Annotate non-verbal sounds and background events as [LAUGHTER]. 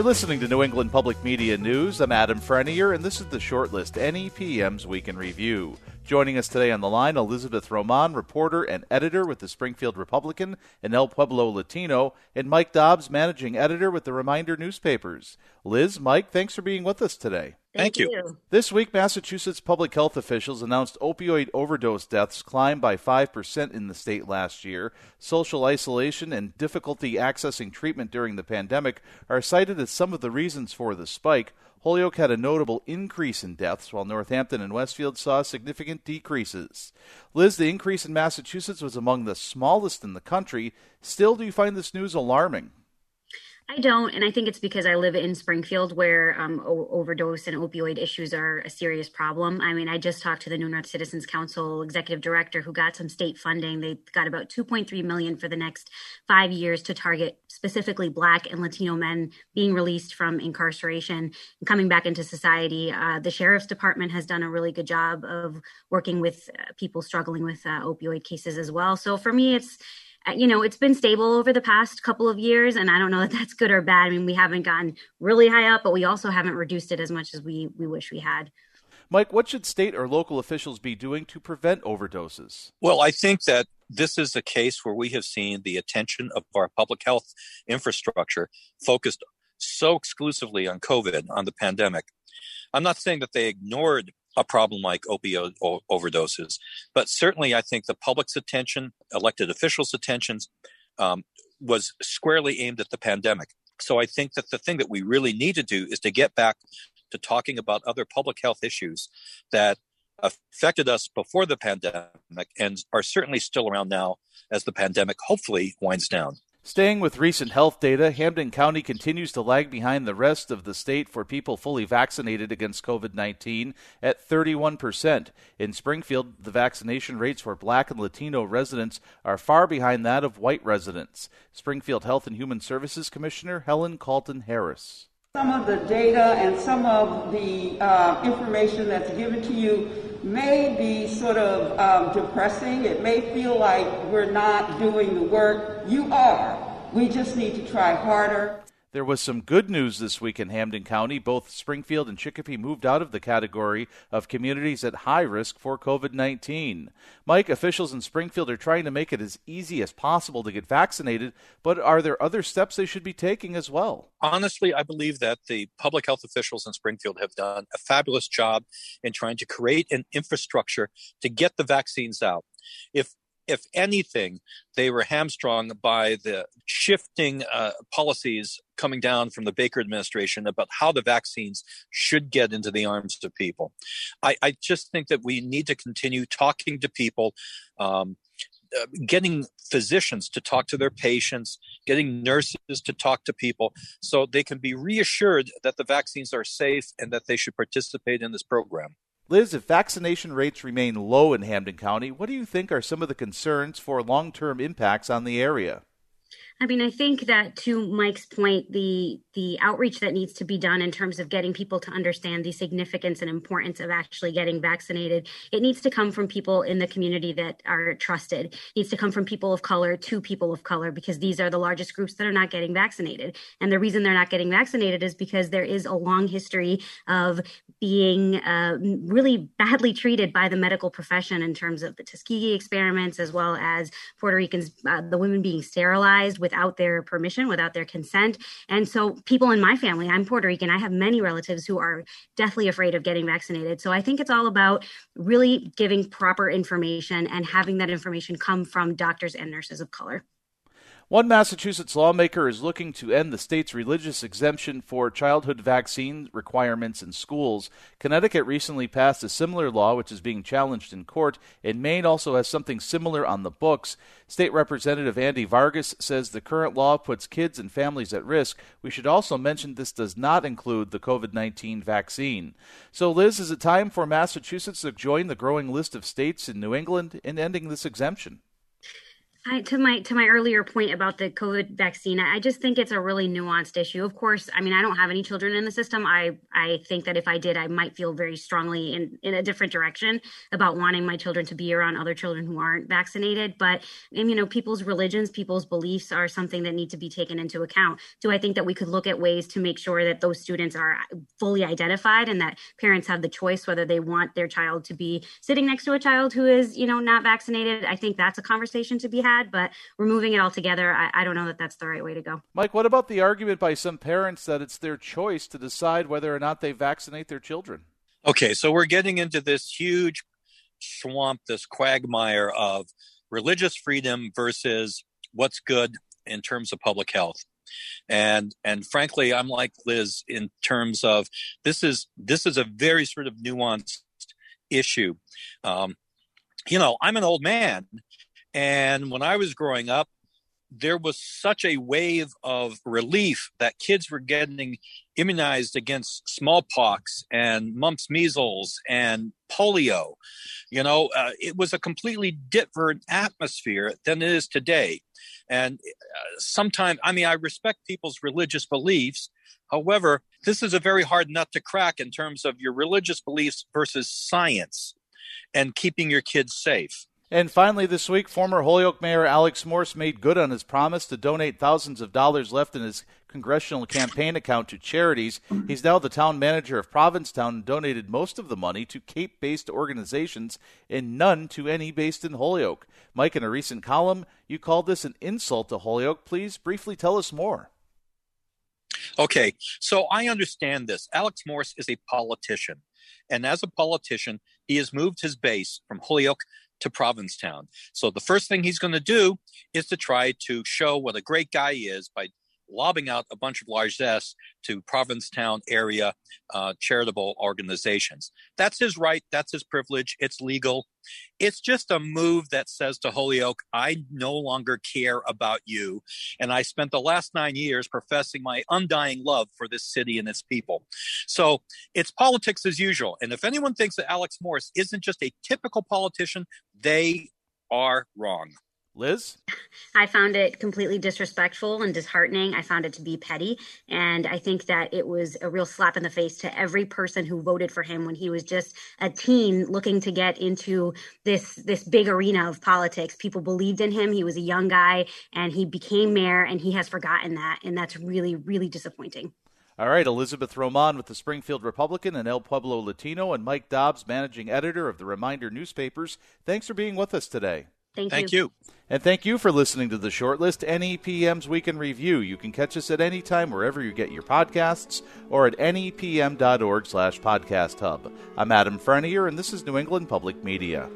You're listening to New England Public Media News. I'm Adam Frenier, and this is the shortlist NEPM's Week in Review. Joining us today on the line, Elizabeth Roman, reporter and editor with the Springfield Republican and El Pueblo Latino, and Mike Dobbs, managing editor with the Reminder newspapers. Liz, Mike, thanks for being with us today. Thank, Thank you. you. This week, Massachusetts public health officials announced opioid overdose deaths climbed by 5% in the state last year. Social isolation and difficulty accessing treatment during the pandemic are cited as some of the reasons for the spike. Holyoke had a notable increase in deaths, while Northampton and Westfield saw significant decreases. Liz, the increase in Massachusetts was among the smallest in the country. Still, do you find this news alarming? I don't, and I think it's because I live in Springfield, where um, o- overdose and opioid issues are a serious problem. I mean, I just talked to the New North Citizens Council executive director, who got some state funding. They got about 2.3 million for the next five years to target specifically Black and Latino men being released from incarceration and coming back into society. Uh, the sheriff's department has done a really good job of working with uh, people struggling with uh, opioid cases as well. So for me, it's Uh, you know, it's been stable over the past couple of years, and I don't know [LAUGHS] that that's good or bad. I mean, we haven't gotten really high up, but we also haven't reduced it as much as we we wish we had. Mike, what should state or local officials be doing to prevent overdoses? Well, I think that this is a case where we have seen the attention of our public health infrastructure focused so exclusively on COVID, on the pandemic. I'm not saying that they ignored a problem like opioid overdoses. But certainly, I think the public's attention, elected officials' attentions, um, was squarely aimed at the pandemic. So I think that the thing that we really need to do is to get back to talking about other public health issues that affected us before the pandemic and are certainly still around now as the pandemic hopefully winds down. Staying with recent health data, Hampden County continues to lag behind the rest of the state for people fully vaccinated against COVID 19 at 31%. In Springfield, the vaccination rates for black and Latino residents are far behind that of white residents. Springfield Health and Human Services Commissioner Helen Caulton Harris. Some of the data and some of the uh, information that's given to you may be sort of um, depressing. It may feel like we're not doing the work. You are. We just need to try harder. There was some good news this week in Hampden County. Both Springfield and Chicopee moved out of the category of communities at high risk for COVID 19. Mike, officials in Springfield are trying to make it as easy as possible to get vaccinated, but are there other steps they should be taking as well? Honestly, I believe that the public health officials in Springfield have done a fabulous job in trying to create an infrastructure to get the vaccines out. If if anything, they were hamstrung by the shifting uh, policies coming down from the Baker administration about how the vaccines should get into the arms of people. I, I just think that we need to continue talking to people. Um, uh, getting physicians to talk to their patients, getting nurses to talk to people so they can be reassured that the vaccines are safe and that they should participate in this program. Liz, if vaccination rates remain low in Hampden County, what do you think are some of the concerns for long term impacts on the area? I mean, I think that to Mike's point, the the outreach that needs to be done in terms of getting people to understand the significance and importance of actually getting vaccinated, it needs to come from people in the community that are trusted. It needs to come from people of color to people of color because these are the largest groups that are not getting vaccinated. And the reason they're not getting vaccinated is because there is a long history of being uh, really badly treated by the medical profession in terms of the Tuskegee experiments, as well as Puerto Ricans, uh, the women being sterilized without their permission, without their consent. And so, people in my family, I'm Puerto Rican, I have many relatives who are deathly afraid of getting vaccinated. So, I think it's all about really giving proper information and having that information come from doctors and nurses of color. One Massachusetts lawmaker is looking to end the state's religious exemption for childhood vaccine requirements in schools. Connecticut recently passed a similar law, which is being challenged in court, and Maine also has something similar on the books. State Representative Andy Vargas says the current law puts kids and families at risk. We should also mention this does not include the COVID 19 vaccine. So, Liz, is it time for Massachusetts to join the growing list of states in New England in ending this exemption? I, to my to my earlier point about the COVID vaccine, I just think it's a really nuanced issue. Of course, I mean I don't have any children in the system. I I think that if I did, I might feel very strongly in in a different direction about wanting my children to be around other children who aren't vaccinated. But and, you know, people's religions, people's beliefs are something that need to be taken into account. Do I think that we could look at ways to make sure that those students are fully identified and that parents have the choice whether they want their child to be sitting next to a child who is you know not vaccinated? I think that's a conversation to be had had, but removing it altogether, I, I don't know that that's the right way to go. Mike, what about the argument by some parents that it's their choice to decide whether or not they vaccinate their children? Okay, so we're getting into this huge swamp, this quagmire of religious freedom versus what's good in terms of public health and and frankly i'm like liz in terms of this is this is a very sort of nuanced issue um, you know i'm an old man and when I was growing up, there was such a wave of relief that kids were getting immunized against smallpox and mumps, measles, and polio. You know, uh, it was a completely different atmosphere than it is today. And uh, sometimes, I mean, I respect people's religious beliefs. However, this is a very hard nut to crack in terms of your religious beliefs versus science and keeping your kids safe. And finally, this week, former Holyoke Mayor Alex Morse made good on his promise to donate thousands of dollars left in his congressional campaign account to charities. He's now the town manager of Provincetown and donated most of the money to Cape based organizations and none to any based in Holyoke. Mike, in a recent column, you called this an insult to Holyoke. Please briefly tell us more. Okay, so I understand this. Alex Morse is a politician. And as a politician, he has moved his base from Holyoke to Provincetown. So the first thing he's going to do is to try to show what a great guy he is by lobbing out a bunch of largesse to Provincetown area uh, charitable organizations. That's his right. That's his privilege. It's legal. It's just a move that says to Holyoke, I no longer care about you. And I spent the last nine years professing my undying love for this city and its people. So it's politics as usual. And if anyone thinks that Alex Morris isn't just a typical politician, they are wrong. Liz? I found it completely disrespectful and disheartening. I found it to be petty. And I think that it was a real slap in the face to every person who voted for him when he was just a teen looking to get into this this big arena of politics. People believed in him. He was a young guy and he became mayor and he has forgotten that. And that's really, really disappointing. All right, Elizabeth Roman with the Springfield Republican and El Pueblo Latino, and Mike Dobbs, managing editor of the Reminder newspapers. Thanks for being with us today. Thank, Thank you. you. And thank you for listening to the Shortlist NEPM's Week in Review. You can catch us at any time wherever you get your podcasts or at nepm.org slash podcast hub. I'm Adam Frenier, and this is New England Public Media.